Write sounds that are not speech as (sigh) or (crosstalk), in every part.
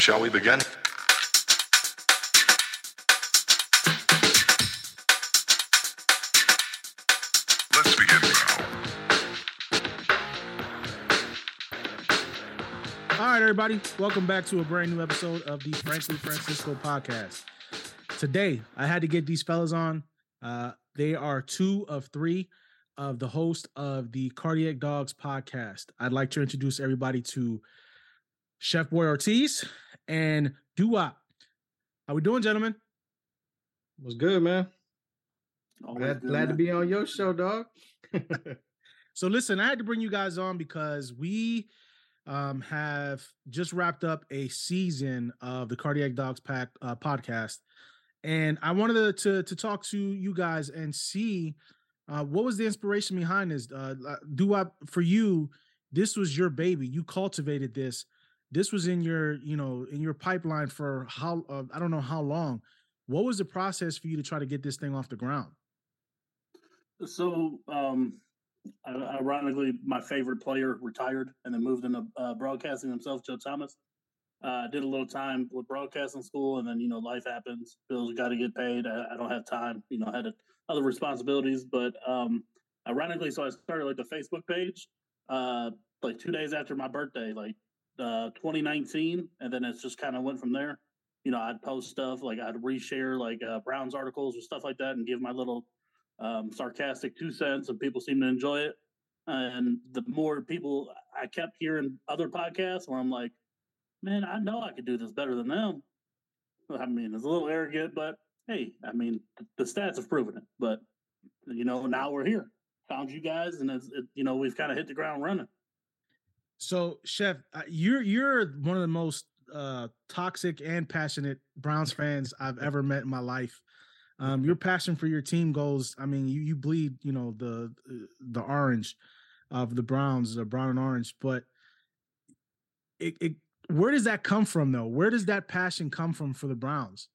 Shall we begin? Let's begin now. All right, everybody, welcome back to a brand new episode of the Frankly Francisco podcast. Today, I had to get these fellas on. Uh, they are two of three of the host of the Cardiac Dogs podcast. I'd like to introduce everybody to Chef Boy Ortiz and Duwop. How we doing, gentlemen? What's good, man? Always Glad, good, glad to be on your show, dog. (laughs) So listen, I had to bring you guys on because we um, have just wrapped up a season of the Cardiac Dogs Pack uh, podcast, and I wanted to, to to talk to you guys and see uh, what was the inspiration behind this. Uh, do I for you? This was your baby. You cultivated this. This was in your you know in your pipeline for how uh, I don't know how long. What was the process for you to try to get this thing off the ground? So, um, ironically, my favorite player retired and then moved into uh, broadcasting himself, Joe Thomas. Uh, did a little time with broadcasting school, and then you know life happens. Bills got to get paid. I, I don't have time. You know, I had other responsibilities. But um, ironically, so I started like the Facebook page, uh, like two days after my birthday, like uh, 2019, and then it's just kind of went from there. You know, I'd post stuff like I'd reshare like uh, Browns articles or stuff like that, and give my little um, sarcastic two cents, and people seem to enjoy it. And the more people I kept hearing other podcasts where I'm like, man, I know I could do this better than them. I mean, it's a little arrogant, but hey, I mean, the stats have proven it. But you know, now we're here, found you guys, and it's it, you know we've kind of hit the ground running. So, Chef, uh, you're you're one of the most uh, toxic and passionate Browns fans I've ever met in my life. Um, your passion for your team goes. I mean, you you bleed. You know the the orange of the Browns, the brown and orange. But it, it where does that come from, though? Where does that passion come from for the Browns?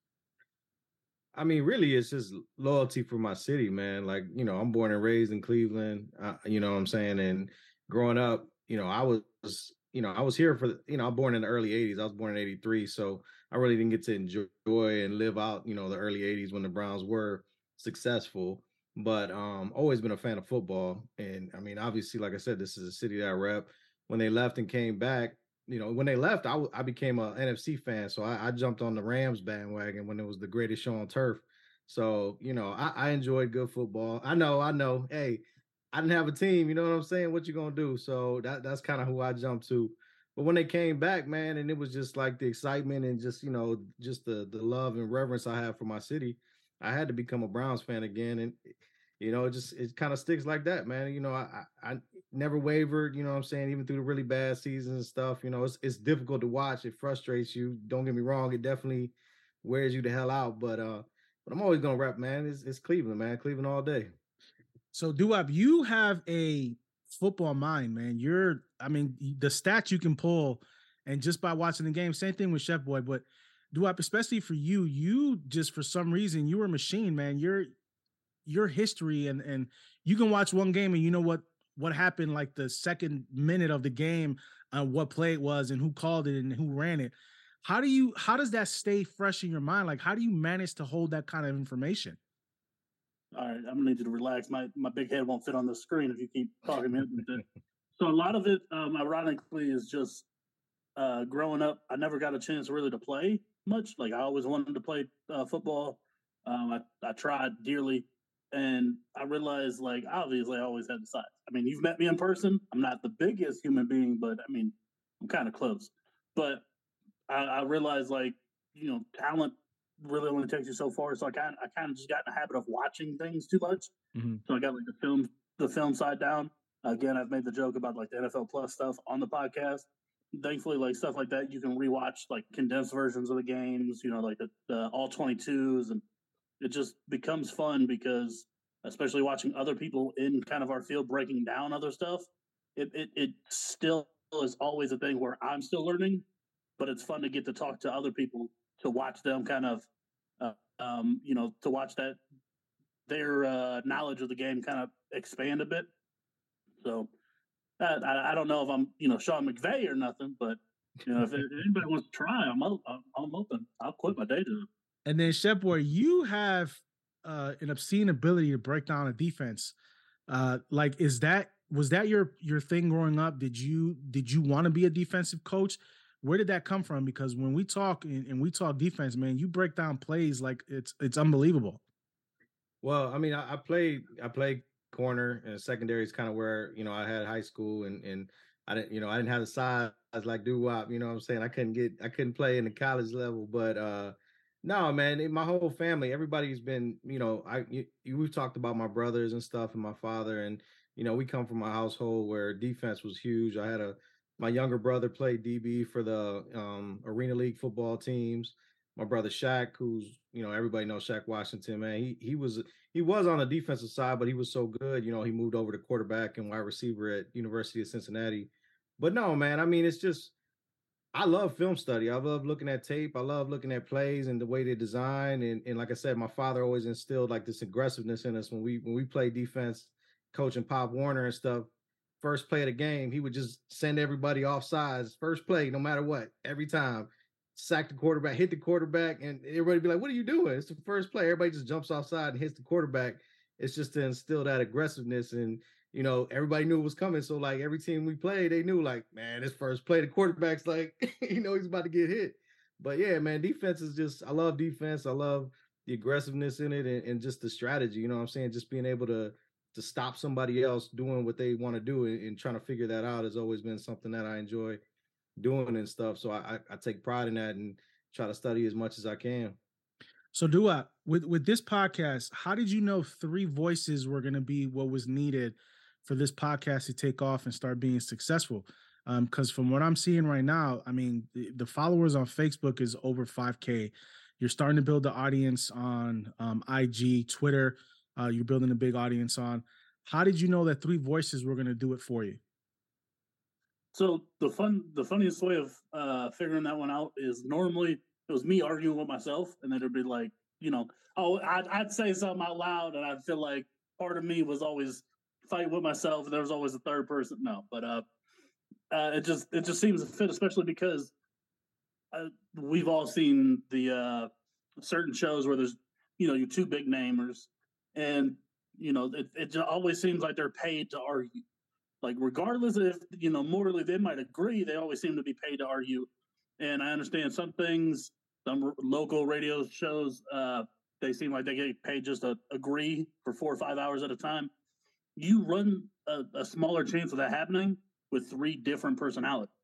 I mean, really, it's just loyalty for my city, man. Like, you know, I'm born and raised in Cleveland. Uh, you know what I'm saying? And growing up, you know, I was, you know, I was here for, the, you know, I'm born in the early 80s. I was born in 83. So I really didn't get to enjoy and live out, you know, the early 80s when the Browns were successful. But um, always been a fan of football. And I mean, obviously, like I said, this is a city that I rep. When they left and came back, you know, when they left, I, I became a NFC fan. So I, I jumped on the Rams bandwagon when it was the greatest show on turf. So, you know, I, I enjoyed good football. I know, I know. Hey, I didn't have a team, you know what I'm saying? What you gonna do? So that that's kind of who I jumped to. But when they came back, man, and it was just like the excitement and just, you know, just the the love and reverence I have for my city, I had to become a Browns fan again. And you know, it just it kind of sticks like that, man. You know, I, I I never wavered, you know what I'm saying, even through the really bad seasons and stuff. You know, it's it's difficult to watch. It frustrates you. Don't get me wrong, it definitely wears you the hell out. But uh, but I'm always gonna rap, man. It's it's Cleveland, man. Cleveland all day. So, Duwop, you have a football mind, man. You're, I mean, the stats you can pull, and just by watching the game, same thing with Chef Boy, but Duwop, especially for you, you just for some reason you were a machine, man. Your your history and and you can watch one game and you know what what happened like the second minute of the game, uh, what play it was, and who called it and who ran it. How do you how does that stay fresh in your mind? Like, how do you manage to hold that kind of information? All right, I'm gonna need you to relax. My my big head won't fit on the screen if you keep talking me. So a lot of it, um, ironically, is just uh, growing up. I never got a chance really to play much. Like I always wanted to play uh, football. Um, I I tried dearly, and I realized like obviously I always had the size. I mean, you've met me in person. I'm not the biggest human being, but I mean, I'm kind of close. But I, I realized like you know talent really only takes you so far. So I kind I kind of just got in the habit of watching things too much. Mhm. So I got like the film the film side down. Again, I've made the joke about like the NFL Plus stuff on the podcast. Thankfully, like stuff like that, you can rewatch like condensed versions of the games. You know, like the, the all twenty twos, and it just becomes fun because, especially watching other people in kind of our field breaking down other stuff, it it, it still is always a thing where I'm still learning, but it's fun to get to talk to other people to watch them kind of, uh, um, you know, to watch that their uh, knowledge of the game kind of expand a bit. So uh, I, I don't know if I'm, you know, Sean McVay or nothing, but You know, if, (laughs) anybody wants to try, I'm I'm I'm open. I'll quit my day job. And then Chef Boy, you have uh, an obscene ability to break down a defense. Uh, like, is that was that your your thing growing up? Did you did you want to be a defensive coach? Where did that come from? Because when we talk and, and we talk defense, man, you break down plays like it's it's unbelievable. Well, I mean, I, I played I played corner and secondary is kind of where you know I had high school and and I didn't you know I didn't have the size like Duwop. You know what I'm saying? I couldn't get I couldn't play in the college level, but uh no man, my whole family, everybody's been you know I you, you, we've talked about my brothers and stuff and my father and you know we come from a household where defense was huge. I had a my younger brother played DB for the um, Arena League football teams my brother Shaq, who's you know everybody knows Shaq Washington, man. He he was he was on the defensive side, but he was so good. You know, he moved over to quarterback and wide receiver at University of Cincinnati. But no, man, I mean, it's just I love film study. I love looking at tape. I love looking at plays and the way they design. And and like I said, my father always instilled like this aggressiveness in us when we when we play defense, coaching Pop Warner and stuff. First play of the game, he would just send everybody off sides. First play, no matter what, every time sack the quarterback, hit the quarterback, and everybody be like, "What are you doing?" It's the first play. Everybody just jumps offside and hits the quarterback. It's just to instill that aggressiveness, and you know, everybody knew it was coming. So like every team we played, they knew like, man, this first play, the quarterback's like, (laughs) you know, he's about to get hit. But yeah, man, defense is just I love defense. I love the aggressiveness in it and, and just the strategy. You know what I'm saying? Just being able to to stop somebody else doing what they want to do and, trying to figure that out has always been something that I enjoy doing and stuff. So I, I take pride in that and try to study as much as I can. So Dua, with with this podcast, how did you know three voices were going to be what was needed for this podcast to take off and start being successful? Because um, from what I'm seeing right now, I mean, the, the, followers on Facebook is over 5K. You're starting to build the audience on um, IG, Twitter. Uh, you're building a big audience on. How did you know that three voices were going to do it for you? So the fun, the funniest way of uh, figuring that one out is normally it was me arguing with myself, and then it'd be like, you know, oh, I'd, I'd say something out loud, and I'd feel like part of me was always fighting with myself. And there was always a third person. No, but uh, uh, it just it just seems to fit, especially because uh, we've all seen the uh, certain shows where there's you know your two big namers, and you know it, it always seems like they're paid to argue like regardless if you know morally they might agree, they always seem to be paid to argue. And I understand some things, some local radio shows, uh, they seem like they get paid just to agree for four or five hours at a time. You run a, a smaller chance of that happening with three different personalities.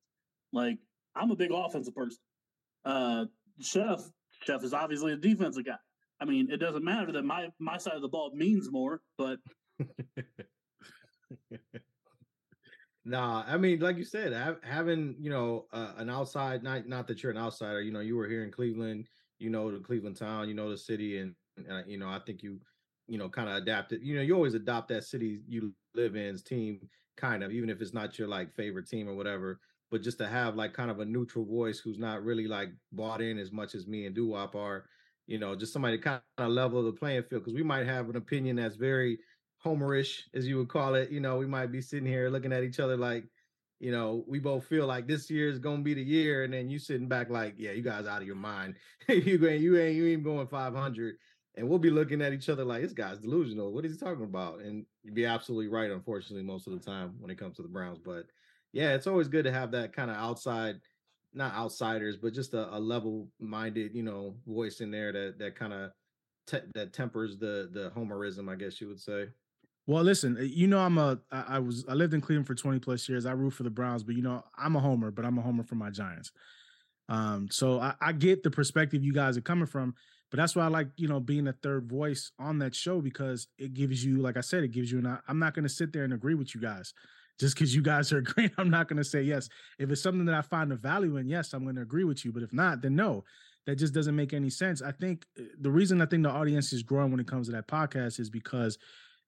Like I'm a big offensive person. Uh, Chef, Chef is obviously a defensive guy. I mean, it doesn't matter that my my side of the ball means more, but (laughs) Nah, I mean, like you said, having you know uh, an outside not not that you're an outsider. You know, you were here in Cleveland. You know the Cleveland town. You know the city, and, and you know I think you you know kind of adapted. You know, you always adopt that city you live in's team, kind of, even if it's not your like favorite team or whatever. But just to have like kind of a neutral voice who's not really like bought in as much as me and Duwop are, you know, just somebody to kind of level the playing field because we might have an opinion that's very homerish, as you would call it. You know, we might be sitting here looking at each other like, you know, we both feel like this year is gonna be the year, and then you sitting back like, yeah, you guys out of your mind. (laughs) you ain't you ain't you ain't going 500, and we'll be looking at each other like this guy's delusional. What is he talking about? And you'd be absolutely right, unfortunately, most of the time when it comes to the Browns. But yeah, it's always good to have that kind of outside, not outsiders, but just a, a level-minded, you know, voice in there that that kind of te- that tempers the the homerism, I guess you would say. Well, listen, eh, you know, I'm a, I, was, I lived in Cleveland for 20 plus years. I root for the Browns, but you know, I'm a homer, but I'm a homer for my Giants. Um, so I, I get the perspective you guys are coming from, but that's why I like, you know, being a third voice on that show because it gives you, like I said, it gives you, and I'm not going to sit there and agree with you guys just because you guys are agreeing. (laughs) I'm not going to say yes. If it's something that I find a value in, yes, I'm going to agree with you. But if not, then no, that just doesn't make any sense. I think eh, the reason I think the audience is growing when it comes to that podcast is because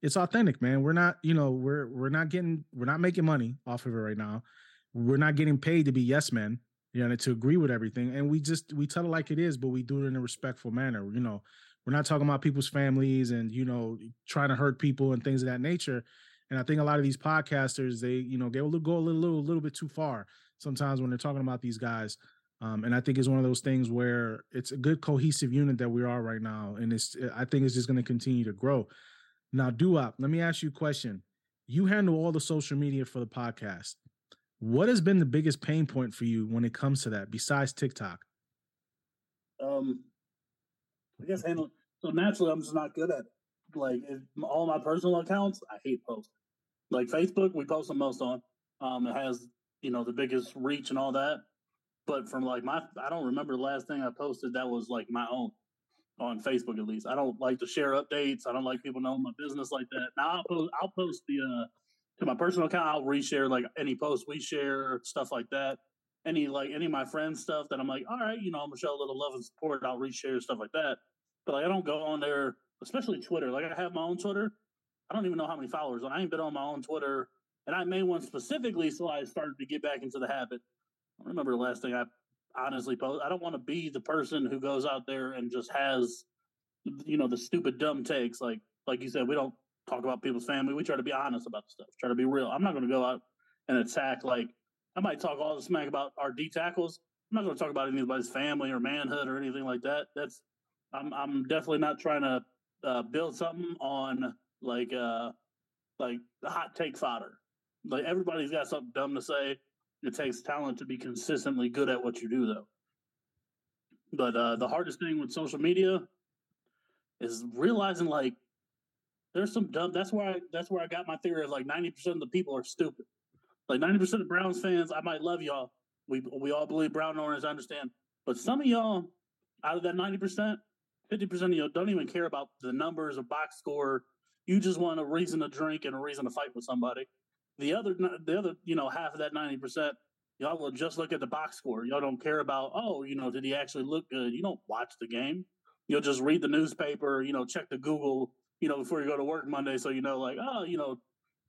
it's authentic, man. We're not, you know, we're we're not getting we're not making money off of it right now. We're not getting paid to be yes men, you know, to agree with everything. And we just we tell it like it is, but we do it in a respectful manner. You know, we're not talking about people's families and you know trying to hurt people and things of that nature. And I think a lot of these podcasters, they you know, they will go a little, little, little bit too far. sometimes when they're talking about these guys. Um, and I think it's one of those things where it's a good cohesive unit that we are right now, and it's I think it's just going to continue to grow. Now, Duwop, let me ask you a question. You handle all the social media for the podcast. What has been the biggest pain point for you when it comes to that, besides TikTok? Um, I guess handle. So naturally, I'm just not good at it. like all my personal accounts. I hate posting. Like Facebook, we post the most on. Um, it has you know the biggest reach and all that. But from like my, I don't remember the last thing I posted that was like my own on Facebook at least. I don't like to share updates. I don't like people knowing my business like that. Now I'll post, I'll post the uh, to my personal account. I'll reshare like any post we share, stuff like that. Any like any of my friends stuff that I'm like, all right, you know, I'm gonna show a little love and support. I'll reshare stuff like that. But like, I don't go on there, especially Twitter. Like I have my own Twitter. I don't even know how many followers. I ain't been on my own Twitter, and I made one specifically so I started to get back into the habit. I remember the last thing I honestly post. I don't want to be the person who goes out there and just has, you know, the stupid dumb takes. Like like you said, we don't talk about people's family. We try to be honest about stuff. Try to be real. I'm not going to go out and attack. Like I might talk all the smack about our D tackles. I'm not going to talk about anybody's family or manhood or anything like that. That's I'm I'm definitely not trying to uh, build something on like uh like hot take fodder. Like everybody's got something dumb to say. It takes talent to be consistently good at what you do, though. But uh, the hardest thing with social media is realizing like there's some dumb. That's where I that's where I got my theory of like ninety percent of the people are stupid. Like ninety percent of Browns fans, I might love y'all. We we all believe Brown owners understand, but some of y'all out of that ninety percent, fifty percent of y'all don't even care about the numbers or box score. You just want a reason to drink and a reason to fight with somebody. The other, the other, you know, half of that ninety percent, y'all will just look at the box score. Y'all don't care about, oh, you know, did he actually look good? You don't watch the game. You'll just read the newspaper. You know, check the Google. You know, before you go to work Monday, so you know, like, oh, you know,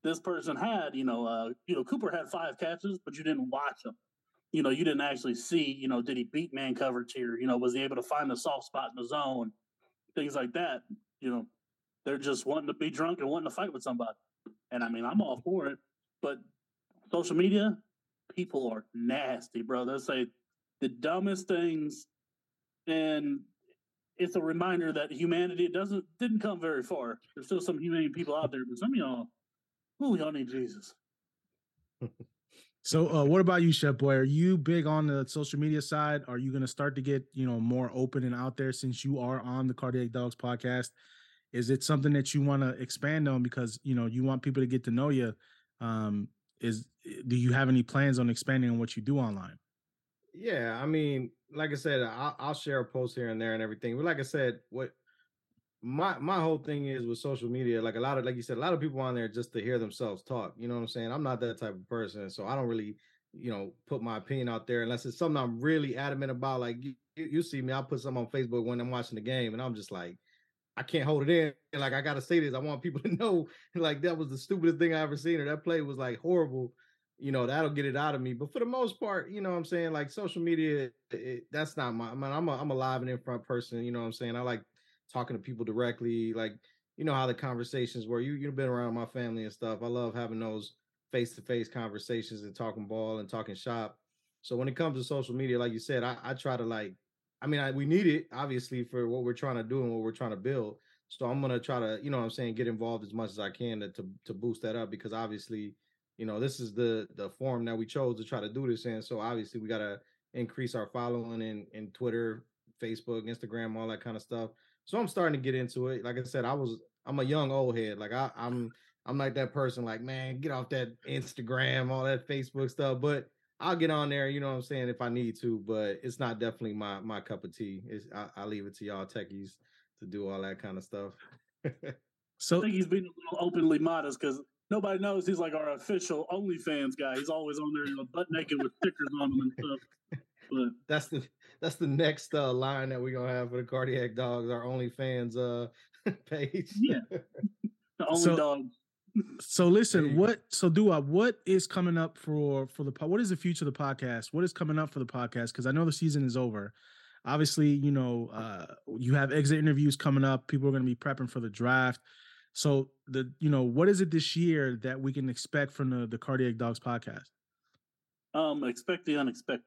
this person had, you know, uh, you know, Cooper had five catches, but you didn't watch them. You know, you didn't actually see, you know, did he beat man coverage here? You know, was he able to find the soft spot in the zone? Things like that. You know, they're just wanting to be drunk and wanting to fight with somebody. And I mean, I'm all for it. But social media, people are nasty, bro. They'll say the dumbest things, and it's a reminder that humanity doesn't didn't come very far. There's still some humane people out there, but some of y'all, oh, y'all need Jesus. (laughs) So, uh, what about you, Chef Boy? Are you big on the social media side? Are you going to start to get you know more open and out there since you are on the Cardiac Dogs podcast? Is it something that you want to expand on because you know you want people to get to know you? Um, is do you have any plans on expanding on what you do online? Yeah, I mean, like I said, I'll, I'll share a post here and there and everything. But like I said, what my my whole thing is with social media, like a lot of like you said, a lot of people on there just to hear themselves talk. You know what I'm saying? I'm not that type of person, so I don't really, you know, put my opinion out there unless it's something I'm really adamant about. Like you, you see me, I'll put something on Facebook when I'm watching the game, and I'm just like, I can't hold it in. Like I gotta say this. I want people to (laughs) know like that was the stupidest thing I ever seen, or that play was like horrible. You know, that'll get it out of me. But for the most part, you know what I'm saying? Like social media, it, that's not my I mean, I'm a I'm a live and in front person, you know what I'm saying? I like talking to people directly, like you know how the conversations were. You you've been around my family and stuff. I love having those face-to-face conversations and talking ball and talking shop. So when it comes to social media, like you said, I, I try to like I mean, I, we need it obviously for what we're trying to do and what we're trying to build. So I'm gonna try to, you know, I'm saying, get involved as much as I can to, to to boost that up because obviously, you know, this is the the form that we chose to try to do this in. So obviously, we gotta increase our following in in Twitter, Facebook, Instagram, all that kind of stuff. So I'm starting to get into it. Like I said, I was I'm a young old head. Like I, I'm I'm like that person. Like man, get off that Instagram, all that Facebook stuff. But I'll get on there, you know what I'm saying, if I need to, but it's not definitely my my cup of tea. It's I, I leave it to y'all techies to do all that kind of stuff. (laughs) so I think he's being a little openly modest because nobody knows he's like our official OnlyFans guy. He's always on there, you know, butt naked with stickers on him and stuff. But (laughs) that's the that's the next uh, line that we're gonna have for the cardiac dogs, our OnlyFans uh (laughs) page. Yeah. The only So- dogs. So listen, Hey. what so do I what is coming up for for the what is the future of the podcast? What is coming up for the podcast? Because I know the season is over. Obviously, you know, uh you have exit interviews coming up. People are gonna be prepping for the draft. So the you know, what is it this year that we can expect from the the Cardiac Dogs podcast? Um, expect the unexpected.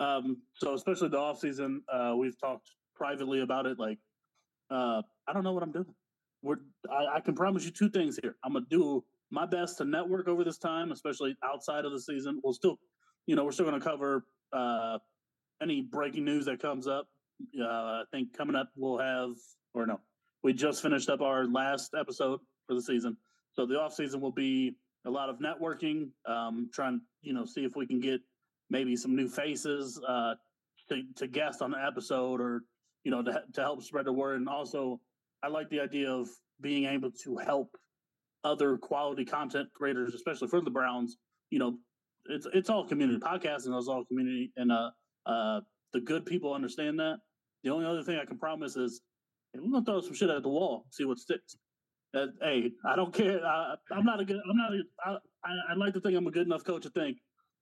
Um, so especially the off season, uh, we've talked privately about it. Like, uh, I don't know what I'm doing. We're, I, I can promise you two things here. I'm gonna do my best to network over this time, especially outside of the season. We'll still, you know, we're still gonna cover uh, any breaking news that comes up. Uh, I think coming up we'll have, or no, we just finished up our last episode for the season. So the off season will be a lot of networking, um, trying you know see if we can get maybe some new faces uh, to to guest on the episode or you know to to help spread the word. And also, I like the idea of being able to help other quality content creators, especially for the Browns. You know, it's it's all community podcasting is all community, and uh, uh, the good people understand that. The only other thing I can promise is hey, we're gonna throw some shit at the wall, see what sticks. Uh, hey, I don't care. I, I'm not a good. I'm not. A, I, I, I'd like to think I'm a good enough coach to think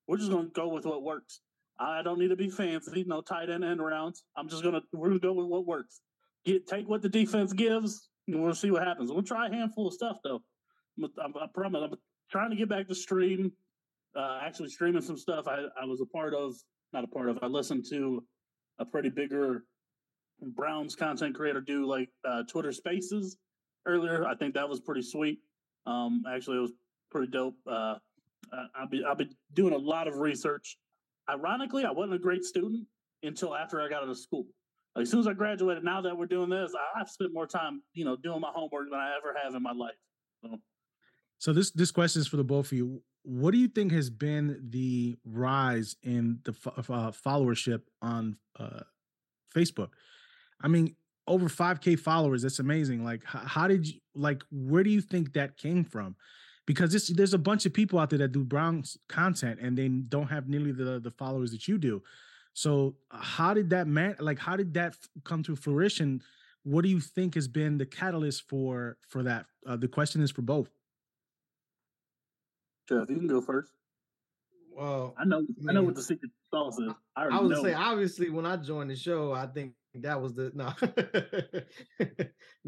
we're just gonna go with what works. I don't need to be fancy, no tight end end rounds. I'm just gonna we're gonna go with what works. Get take what the defense gives, and we'll see what happens. We'll try a handful of stuff though. I'm, I promise. I'm trying to get back to stream. Uh, actually, streaming some stuff I, I was a part of, not a part of. I listened to a pretty bigger Browns content creator do like uh, Twitter Spaces earlier. I think that was pretty sweet. Um, actually, it was pretty dope. Uh, I'll be I'll be doing a lot of research. Ironically, I wasn't a great student until after I got out of school. As soon as I graduated, now that we're doing this, I've spent more time, you know, doing my homework than I ever have in my life. So, so this this question is for the both of you. What do you think has been the rise in the uh, followership on uh, Facebook? I mean, over 5k followers that's amazing like how, how, did you like where do you think that came from because this, there's a bunch of people out there that do browns content and they don't have nearly the the followers that you do so how did that man like how did that come to fruition what do you think has been the catalyst for for that uh, the question is for both Chef, you can go first. Well, I know, I know what the secret sauce is. I, I would know. say, obviously, when I joined the show, I think that was the no.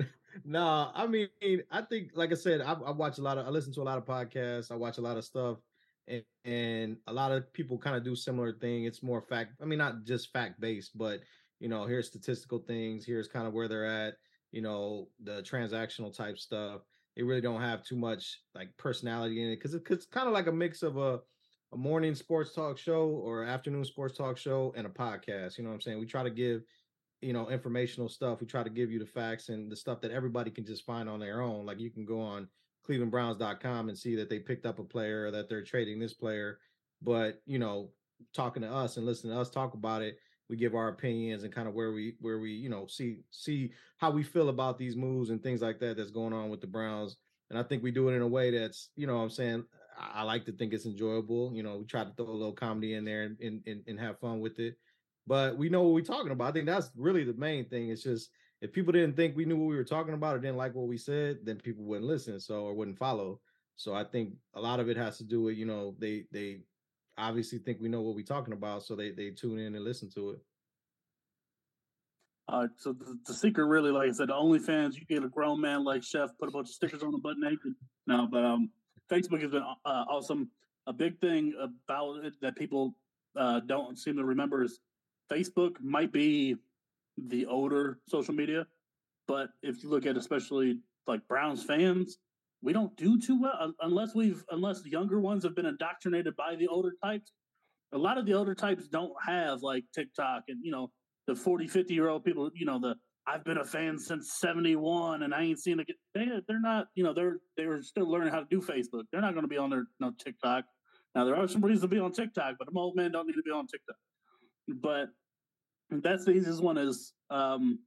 (laughs) no, I mean, I think, like I said, I, I, watch a lot of, I listen to a lot of podcasts, I watch a lot of stuff, and, and a lot of people kind of do similar thing. It's more fact, I mean, not just fact based, but you know, here's statistical things, here's kind of where they're at, you know, the transactional type stuff. They really don't have too much like personality in it because it's kind of like a mix of a a morning sports talk show or afternoon sports talk show and a podcast. You know what I'm saying? We try to give you know informational stuff we try to give you the facts and the stuff that everybody can just find on their own like you can go on clevelandbrowns.com and see that they picked up a player or that they're trading this player but you know talking to us and listening to us talk about it we give our opinions and kind of where we where we you know see see how we feel about these moves and things like that that's going on with the browns and i think we do it in a way that's you know i'm saying i, I like to think it's enjoyable you know we try to throw a little comedy in there and, and, and have fun with it but we know what we're talking about. I think that's really the main thing. It's just if people didn't think we knew what we were talking about or didn't like what we said, then people wouldn't listen, so or wouldn't follow. So I think a lot of it has to do with you know they they obviously think we know what we're talking about, so they they tune in and listen to it. Uh, so the, the, secret really, like I said, the OnlyFans, you get a grown man like Chef, put a bunch of stickers on the butt naked. No, but um, Facebook has been uh, awesome. A big thing about it that people uh, don't seem to remember is Facebook might be the older social media, but if you look at especially like Browns fans, we don't do too well unless we've unless younger ones have been indoctrinated by the older types. A lot of the older types don't have like TikTok and you know the 40, 50 year old people, you know, the I've been a fan since 71 and I ain't seen it. They, they're not, you know, they're they're still learning how to do Facebook. They're not going to be on their no TikTok. Now there are some reasons to be on TikTok, but them old men don't need to be on TikTok. But that's the easiest one is um,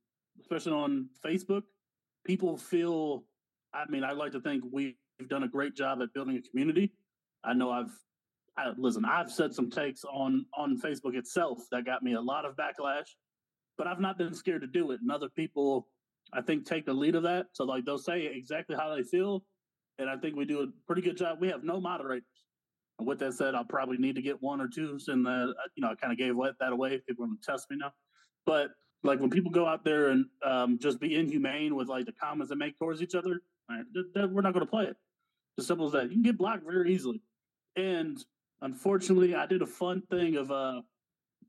especially on Facebook. People feel. I mean, I like to think we've done a great job at building a community. I know I've I, listen. I've said some takes on on Facebook itself that got me a lot of backlash, but I've not been scared to do it. And other people, I think, take the lead of that. So like they'll say exactly how they feel, and I think we do a pretty good job. We have no moderators. With that said, I'll probably need to get one or two. And uh, you know, I kind of gave that away. People going to test me now. But like when people go out there and um, just be inhumane with like the comments they make towards each other, right, th- th- we're not going to play it. As simple as that. You can get blocked very easily. And Unfortunately, I did a fun thing of uh,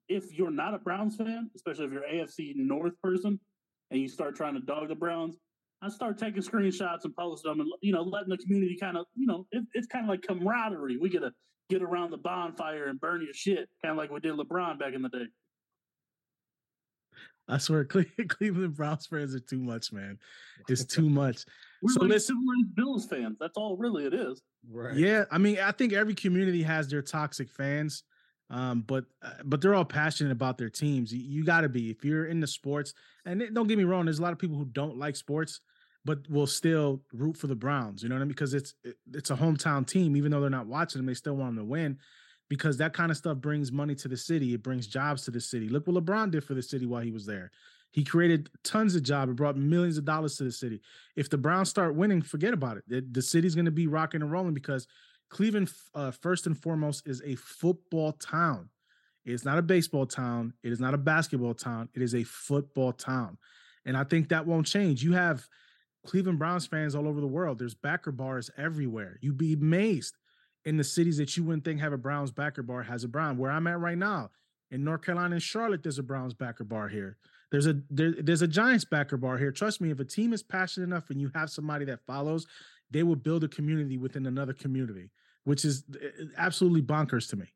if you're not a Browns fan, especially if you're AFC North person, and you start trying to dog the Browns, I start taking screenshots and posting them, and you know, letting the community kind of, you know, it, it's kind of like camaraderie. We get to get around the bonfire and burn your shit, kind of like we did LeBron back in the day. I swear, (laughs) Cle- Cleveland Browns fans are too much, man. It's (laughs) too much. We're So like listen- Bills fans. That's all really it is. Right. Yeah, I mean, I think every community has their toxic fans, um, but uh, but they're all passionate about their teams. You, you got to be if you're into sports. And it- don't get me wrong, there's a lot of people who don't like sports, but will still root for the Browns. You know what I mean? Because it's it- it's a hometown team, even though they're not watching them, they still want them to win. Because that kind of stuff brings money to the city. It brings jobs to the city. Look what LeBron did for the city while he was there. He created tons of jobs and brought millions of dollars to the city. If the Browns start winning, forget about it. The, the city's going to be rocking and rolling because Cleveland, uh, first and foremost, is a football town. It's not a baseball town. It is not a basketball town. It is a football town. And I think that won't change. You have Cleveland Browns fans all over the world. There's backer bars everywhere. You'd be amazed in the cities that you wouldn't think have a Browns backer bar has a Brown. Where I'm at right now in North Carolina and Charlotte, there's a Browns backer bar here. There's a there, there's a Giants backer bar here. Trust me, if a team is passionate enough and you have somebody that follows, they will build a community within another community, which is uh, absolutely bonkers to me.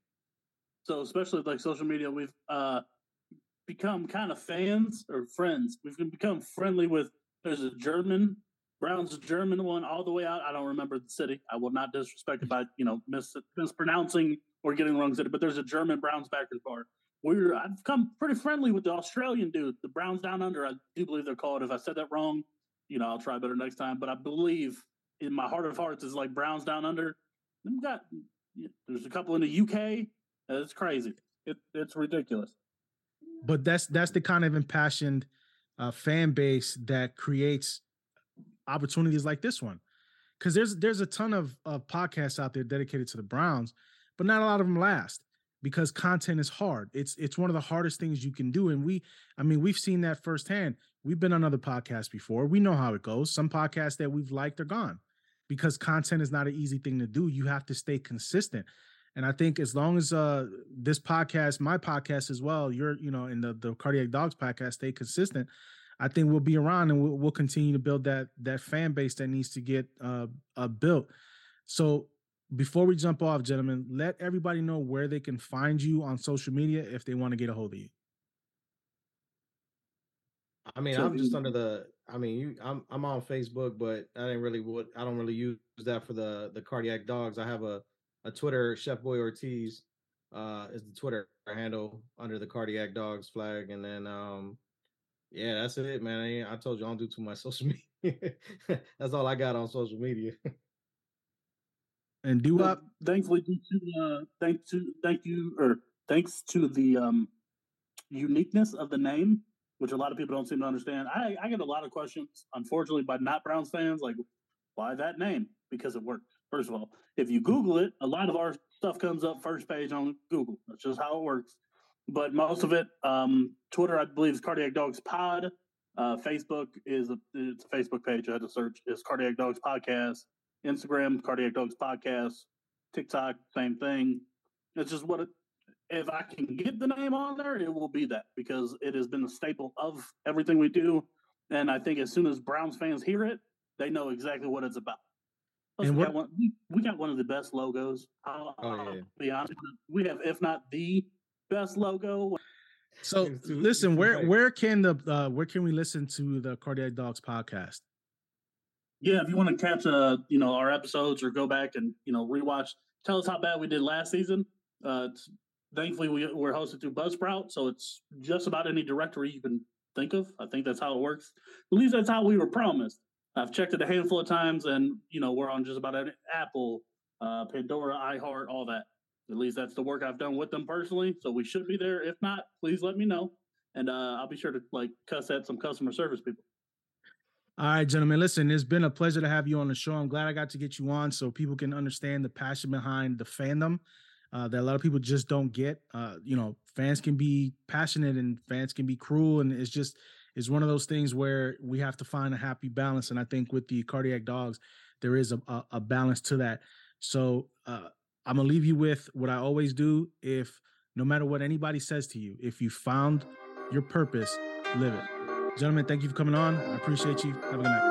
So especially like social media, we've uh, become kind of fans or friends. We've become friendly with. There's a German Browns German one all the way out. I don't remember the city. I will not disrespect by you know mis- mispronouncing or getting wrong city. But there's a German Browns backers bar. We're I've become pretty friendly with the Australian dude, the Browns Down Under. I do believe they're called. If I said that wrong, you know I'll try better next time. But I believe in my heart of hearts is like Browns Down Under. Them got there's a couple in the UK. It's crazy. It, it's ridiculous. but that's that's the kind of impassioned uh, fan base that creates opportunities like this one. Because there's there's a ton of, of podcasts out there dedicated to the browns but not a lot of them last because content is hard. It's it's one of the hardest things you can do and we i mean we've seen that firsthand. We've been on other podcasts before. We know how it goes. Some podcasts that we've liked are gone because content is not an easy thing to do. You have to stay consistent and I think as long as uh this podcast, my podcast as well, you're you know in the the cardiac dogs podcast, stay consistent. I think we'll be around and we'll, we'll continue to build that that fan base that needs to get uh, uh built. So before we jump off, gentlemen, let everybody know where they can find you on social media if they want to get a hold of you. I mean, So I'm just under the. I mean, you. I'm I'm on Facebook, but I didn't really. What I don't really use that for the the cardiac dogs. I have a a Twitter. Chef Boy Ortiz uh is the Twitter handle under the cardiac dogs flag, and then um, yeah, that's it, man. I, I told you I don't do too much (laughs) social media. that's all I got on social media. And do up. (laughs) thankfully, due to uh, thank to thank you or thanks to the um, uniqueness of the name, which a lot of people don't seem to understand. I, I get a lot of questions, unfortunately, by not Browns fans, like why that name? Because it worked. First of all, if you Google it, a lot of our stuff comes up first page on Google. That's just how it works. But most of it, um, Twitter, I believe, is Cardiac Dogs Pod. Uh, Facebook is a, it's a Facebook page. I had to search. Is Cardiac Dogs Podcast. Instagram, Cardiac Dogs Podcast, TikTok, same thing. It's just what it, if I can get the name on there, it will be that because it has been a staple of everything we do. And I think as soon as Browns fans hear it, they know exactly what it's about. Plus, And we, what- got one, we, we got one of the best logos. I'll, Oh, I'll yeah. be honest. We have, if not the best logo. So listen, where where can the uh, where can we listen to the Cardiac Dogs podcast? Yeah, if you want to catch uh, you know, our episodes or go back and you know rewatch, tell us how bad we did last season. Uh, thankfully, we we're hosted through Buzzsprout, so it's just about any directory you can think of. I think that's how it works. At least that's how we were promised. I've checked it a handful of times, and you know we're on just about any, Apple, uh, Pandora, iHeart, all that. At least that's the work I've done with them personally. So we should be there. If not, please let me know, and uh, I'll be sure to like cuss at some customer service people. All right, gentlemen. Listen, it's been a pleasure to have you on the show. I'm glad I got to get you on so people can understand the passion behind the fandom uh, that a lot of people just don't get. Uh, you know, fans can be passionate and fans can be cruel, and it's just it's one of those things where we have to find a happy balance. And I think with the cardiac dogs, there is a, a, a balance to that. So uh, I'm gonna leave you with what I always do. If no matter what anybody says to you, if you found your purpose, live it. Gentlemen, thank you for coming on. I appreciate you. Have a good night.